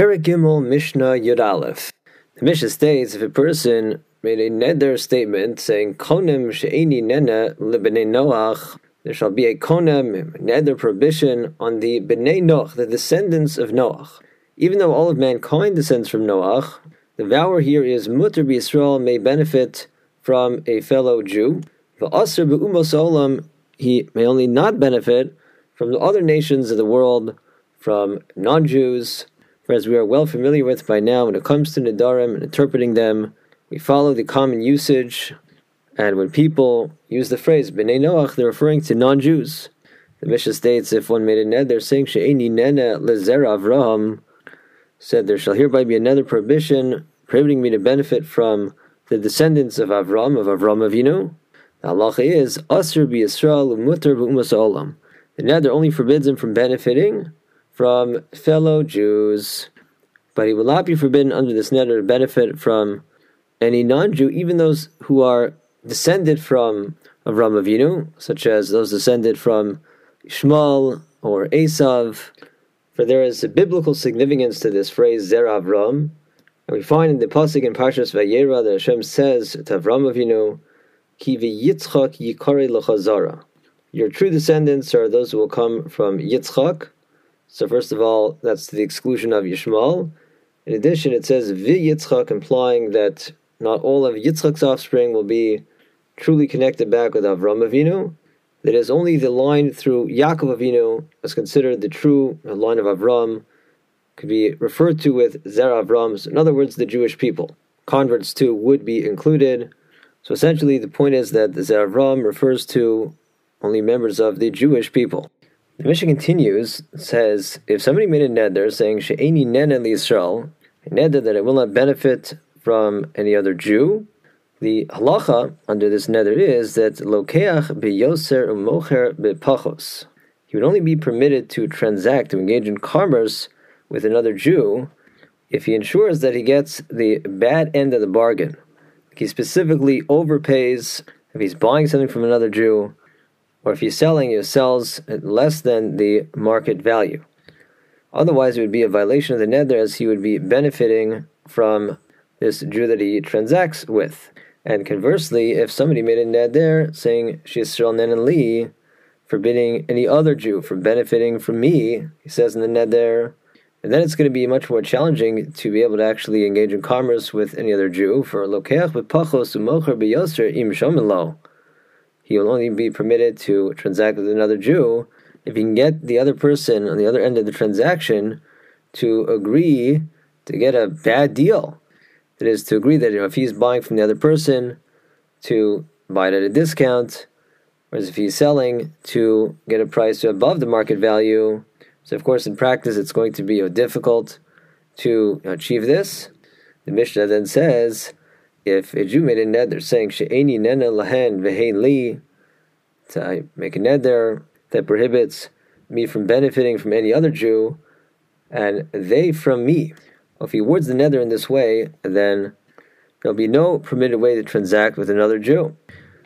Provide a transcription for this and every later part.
Perek Gimel Mishnah Yud Aleph. The Mishnah states if a person made a neder statement saying konem she'eni nena lebnei Noach, there shall be a konem neder prohibition on the bnei Noach, the descendants of Noach. Even though all of mankind descends from Noach, the vower here is mutter Yisrael may benefit from a fellow Jew. V'aser be'umos olam, he may only not benefit from the other nations of the world, from non-Jews, for as we are well familiar with by now, when it comes to Nedarim and interpreting them, we follow the common usage, and when people use the phrase B'nai Noach, they're referring to non-Jews. The Mishnah states, if one made a ned, they're saying She'eni nene lezera Avraham, said there shall hereby be another prohibition prohibiting me to benefit from the descendants of Avram, of Avram Avinu. The halacha is Asr bi Yisrael umutar b'umas olam. The neder only forbids him from benefiting from fellow Jews, but he will not be forbidden under this neder to benefit from any non-Jew, even those who are descended from Avram Avinu, such as those descended from Ishmael or Esav. For there is a biblical significance to this phrase Zer Avram, and we find in the pasuk in Parshas Vayera that Hashem says to Avram Avinu, "Ki v'Yitzchak yikare l'chazara." Your true descendants are those who will come from Yitzchak, so first of all, that's the exclusion of Yishmael. In addition, it says Yitzchak, implying that not all of Yitzchak's offspring will be truly connected back with Avram Avinu. That is only the line through Yaakov Avinu is considered the true line of Avram, could be referred to with Zer Avram. So in other words, the Jewish people. Converts too would be included. So essentially, the point is that the Zer Avram refers to only members of the Jewish people. The Mishnah continues, says, if somebody made a neder saying, She'eni nene Yisrael, a neder that it will not benefit from any other Jew, the halacha under this neder is that lokeach beyoser umocher bepachos. He would only be permitted to transact, to engage in commerce with another Jew if he ensures that he gets the bad end of the bargain. He specifically overpays if he's buying something from another Jew or if he's selling, he sells at less than the market value. Otherwise, it would be a violation of the neder as he would be benefiting from this Jew that he transacts with. And conversely, if somebody made a neder saying Shisrael Nen Li, forbidding any other Jew from benefiting from me, he says in the neder, and then it's going to be much more challenging to be able to actually engage in commerce with any other Jew. For lokeach b'pachos umocher b'yoser im shomelo he will only be permitted to transact with another Jew if he can get the other person on the other end of the transaction to agree to get a bad deal. That is, to agree that you know, if he's buying from the other person, to buy it at a discount, whereas if he's selling, to get a price above the market value. So, of course, in practice, it's going to be you know, difficult to achieve this. The Mishnah then says if a Jew made a neder saying she'eni nena lahen vehein li, to make a neder that prohibits me from benefiting from any other Jew, and they from me. Well, if he words the neder in this way, then there'll be no permitted way to transact with another Jew.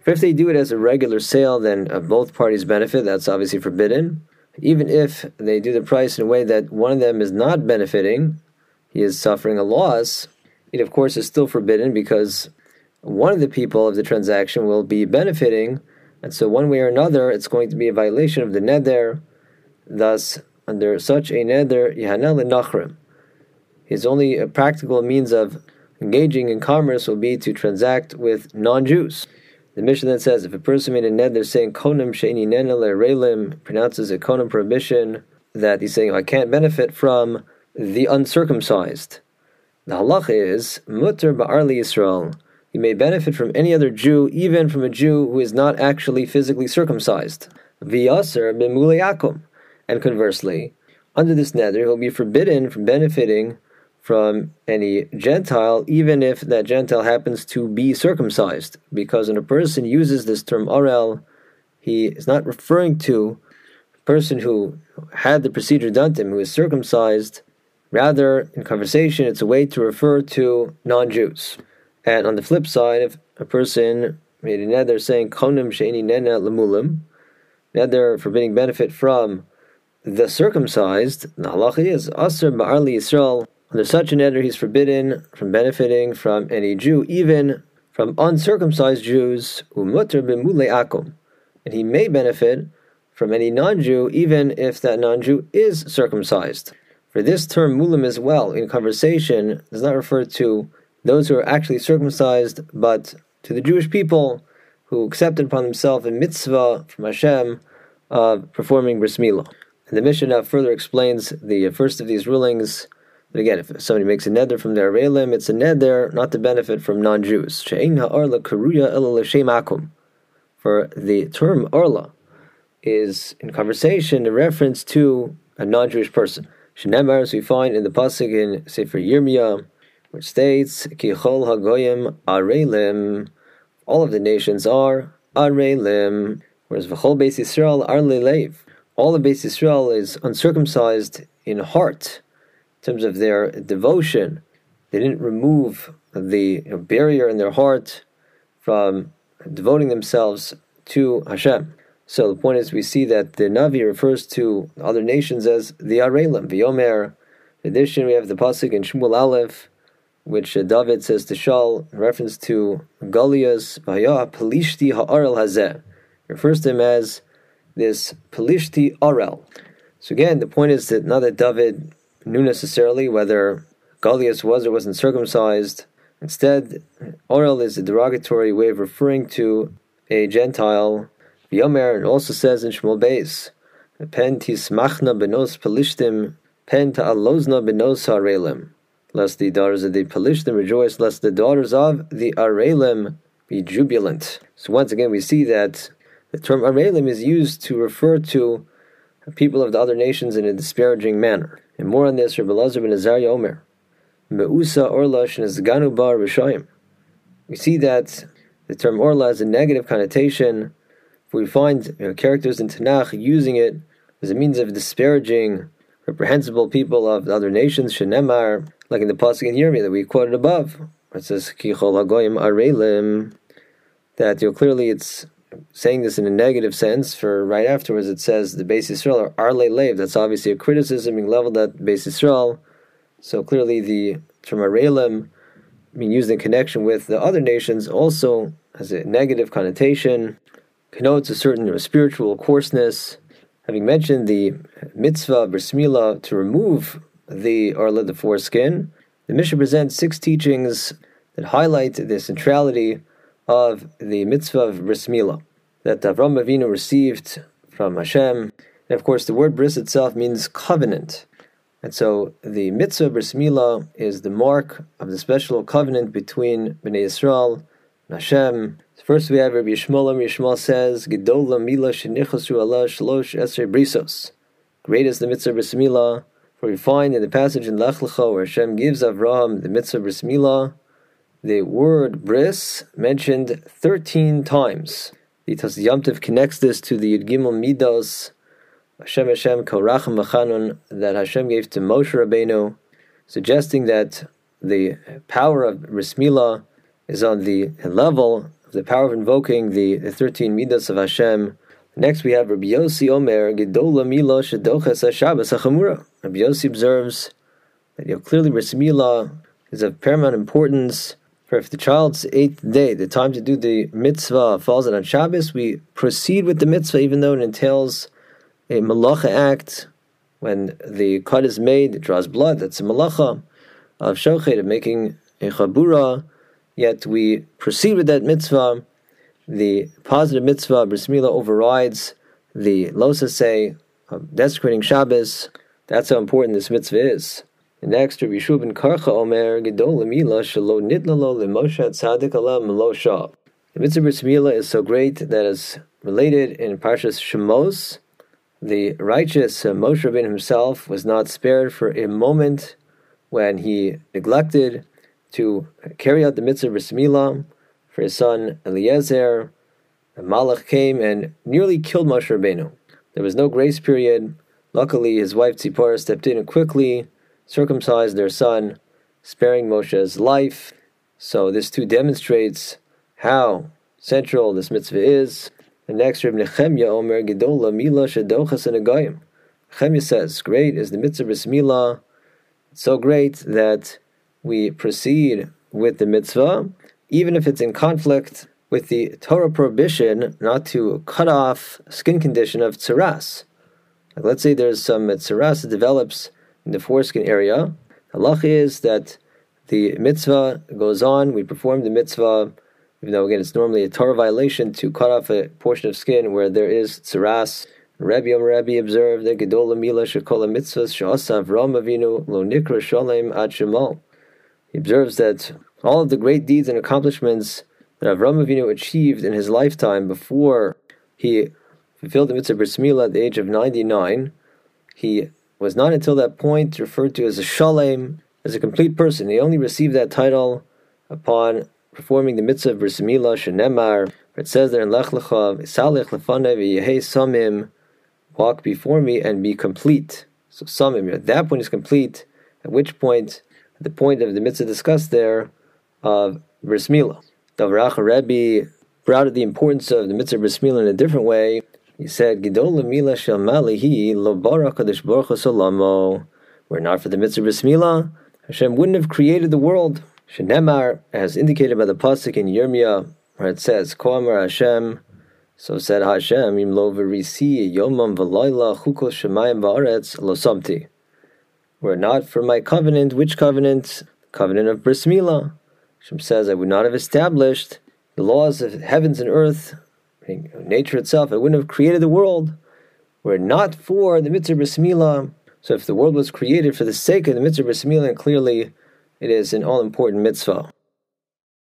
For if they do it as a regular sale, then both parties benefit. That's obviously forbidden. Even if they do the price in a way that one of them is not benefiting, he is suffering a loss it of course is still forbidden because one of the people of the transaction will be benefiting, and so one way or another, it's going to be a violation of the neder. Thus, under such a neder, yihanel nachrim. His only uh, practical means of engaging in commerce will be to transact with non-Jews. The Mishnah then says, if a person made a neder saying konim sheini nena relim, pronounces a konim prohibition that he's saying I can't benefit from the uncircumcised. The halacha is mutter ba'arli Yisrael. You may benefit from any other Jew, even from a Jew who is not actually physically circumcised. V'yaser b'muleyakum. And conversely, under this neder, he'll be forbidden from benefiting from any Gentile, even if that Gentile happens to be circumcised. Because when a person uses this term arel, he is not referring to a person who had the procedure done to him, who is circumcised, Rather, in conversation, it's a way to refer to non Jews. And on the flip side, if a person made a neder saying konim sheini nena lemulim, neder forbidding benefit from the circumcised, the halacha is aser ba'arli Yisrael. Under such an neder, he's forbidden from benefiting from any Jew, even from uncircumcised Jews, umutter b'mule akum, and he may benefit from any non-Jew, even if that non-Jew is circumcised. For this term mulim as well in conversation does not refer to those who are actually circumcised, but to the Jewish people who accepted upon themselves a mitzvah from Hashem of performing bris milah. And the Mishnah further explains the first of these rulings. But again, if somebody makes a neder from their relim, it's a neder not to benefit from non-Jews. For the term arla is in conversation a reference to a non-Jewish person. Shenemar, as we find in the pasuk in Sefer Yirmiyah, which states, "Ki chol hagoyim arelim." All of the nations are arelim, whereas v'chol beis Yisrael are. All of Beis Yisrael is uncircumcised in heart, in terms of their devotion. They didn't remove the barrier in their heart from devoting themselves to Hashem. So the point is, we see that the Navi refers to other nations as the Arelim, V'yomer. In addition, we have the pasuk in Shmuel Aleph, which uh, David says to Shaul in reference to Goliath, V'haya Pelishti Ha'arel Hazeh. Refers to him as this Pelishti Arel. So again, the point is that not that David knew necessarily whether Goliath was or wasn't circumcised. Instead, Arel is a derogatory way of referring to a Gentile. Yomer also says in Shmuel Beis, Pen tismachna benos pelishtim, pen ta'alozna benos harelim. Lest the daughters of the Pelishtim rejoice, lest the daughters of the Arelim be jubilant. So once again, we see that the term Arelim is used to refer to people of the other nations in a disparaging manner. And more on this, Rabbi Elazar ben Azariah Omer. Me'usa orla shenizganu bar rishayim. We see that the term orla has a negative connotation. We find you know, characters in Tanakh using it as a means of disparaging reprehensible people of the other nations, shenemar, like in the pasuk in Yirmiyah that we quoted above. It says, Kichol hagoyim arelim, that you know, clearly it's saying this in a negative sense, for right afterwards it says the Beis Yisrael are Arle Lev. That's obviously a criticism being leveled at Beis Yisrael. So clearly the term Arelim being used in connection with the other nations also has a negative connotation, connotes a certain spiritual coarseness. Having mentioned the mitzvah bris milah to remove the Arla, the foreskin, the Mishnah presents six teachings that highlight the centrality of the mitzvah of bris milah that Avram Avinu received from Hashem. And of course, the word bris itself means covenant. And so the mitzvah bris milah is the mark of the special covenant between Bnei Yisrael and Hashem. First, we have Rabbi Yishmael. Rabbi Yishmael says, "Gedola mila shenichasru Allah shlosh esrei brisos." Great is the mitzvah bris. For we find in the passage in Lech Lecha where Hashem gives Avraham the mitzvah bris the word bris mentioned 13 times. The Yamtiv connects this to the Yud Gimel Midos, Hashem Hashem Korachim Machanun, that Hashem gave to Moshe Rabbeinu, suggesting that the power of Rismila is on the level the power of invoking the, the 13 Midas of Hashem. Next we have Rabbi Yossi Omer, Gedola Mila Shadoches HaShabbos HaChamura. Rabbi Yossi observes that you know, clearly Rismila is of paramount importance for if the child's eighth day, the time to do the mitzvah falls on Shabbos, we proceed with the mitzvah even though it entails a malacha act. When the cut is made, it draws blood. That's a malacha of shochet, of making a chabura. Yet we proceed with that mitzvah. The positive mitzvah, bris milah, overrides the losasei of desecrating Shabbos. That's how important this mitzvah is. The next, Rabbi Yehoshua ben Karcha Omer Gedol Mila Shalo Nitlalo Lemoshe Tzadik Melosha. The mitzvah bris milah is so great that, is related in Parshas Shemos. The righteous uh, Moshe Rabbeinu himself was not spared for a moment when he neglected to carry out the mitzvah bris milah for his son Eliezer. A malach came and nearly killed Moshe Rabbeinu. There was no grace period. Luckily, his wife Tzipora stepped in and quickly circumcised their son, sparing Moshe's life. So this too demonstrates how central this mitzvah is. The next Reb Nechemya Omer Gedola Mila Shadochas and Nechemya says, great is the mitzvah bris milah. so great that we proceed with the mitzvah, even if it's in conflict with the Torah prohibition not to cut off skin condition of tsaras. Like let's say there's some tsaras that develops in the foreskin area. Halach is that the mitzvah goes on, we perform the mitzvah, even though again it's normally a Torah violation to cut off a portion of skin where there is tsaras. Rabbi Rabbi observed that Gedola Mila Shekola Mitzvahs She'asa Avram Avinu Lo Nikra Shalem Ad Shemal. He observes that all of the great deeds and accomplishments that Avram Avinu achieved in his lifetime before he fulfilled the mitzvah bris milah at the age of 99, he was not until that point referred to as a shalem, as a complete person. He only received that title upon performing the mitzvah of bris milah shenemar. It says there in Lech Lecha, Salech lefanev samim, walk before me and be complete. So samim, at that point is complete, at which point, the point of the mitzvah discussed there, of bris milah. Davrach Rebbe brought out the importance of the mitzvah bris milah in a different way. He said, "Gidol mila shel malihi lo salamo." Were not for the mitzvah bris milah, Hashem wouldn't have created the world. Shenemar, as indicated by the pasuk in Yirmiyah, where it says, "Koamar Hashem." So said Hashem, "Im lo verisi yomam v'layla chukol shemayim va'aretz lo samti." Were not for my covenant, which covenant? Covenant of bris milah. Hashem says, I would not have established the laws of heavens and earth, nature itself. I wouldn't have created the world were it not for the mitzvah bris. So if the world was created for the sake of the mitzvah bris milah, clearly it is an all important mitzvah.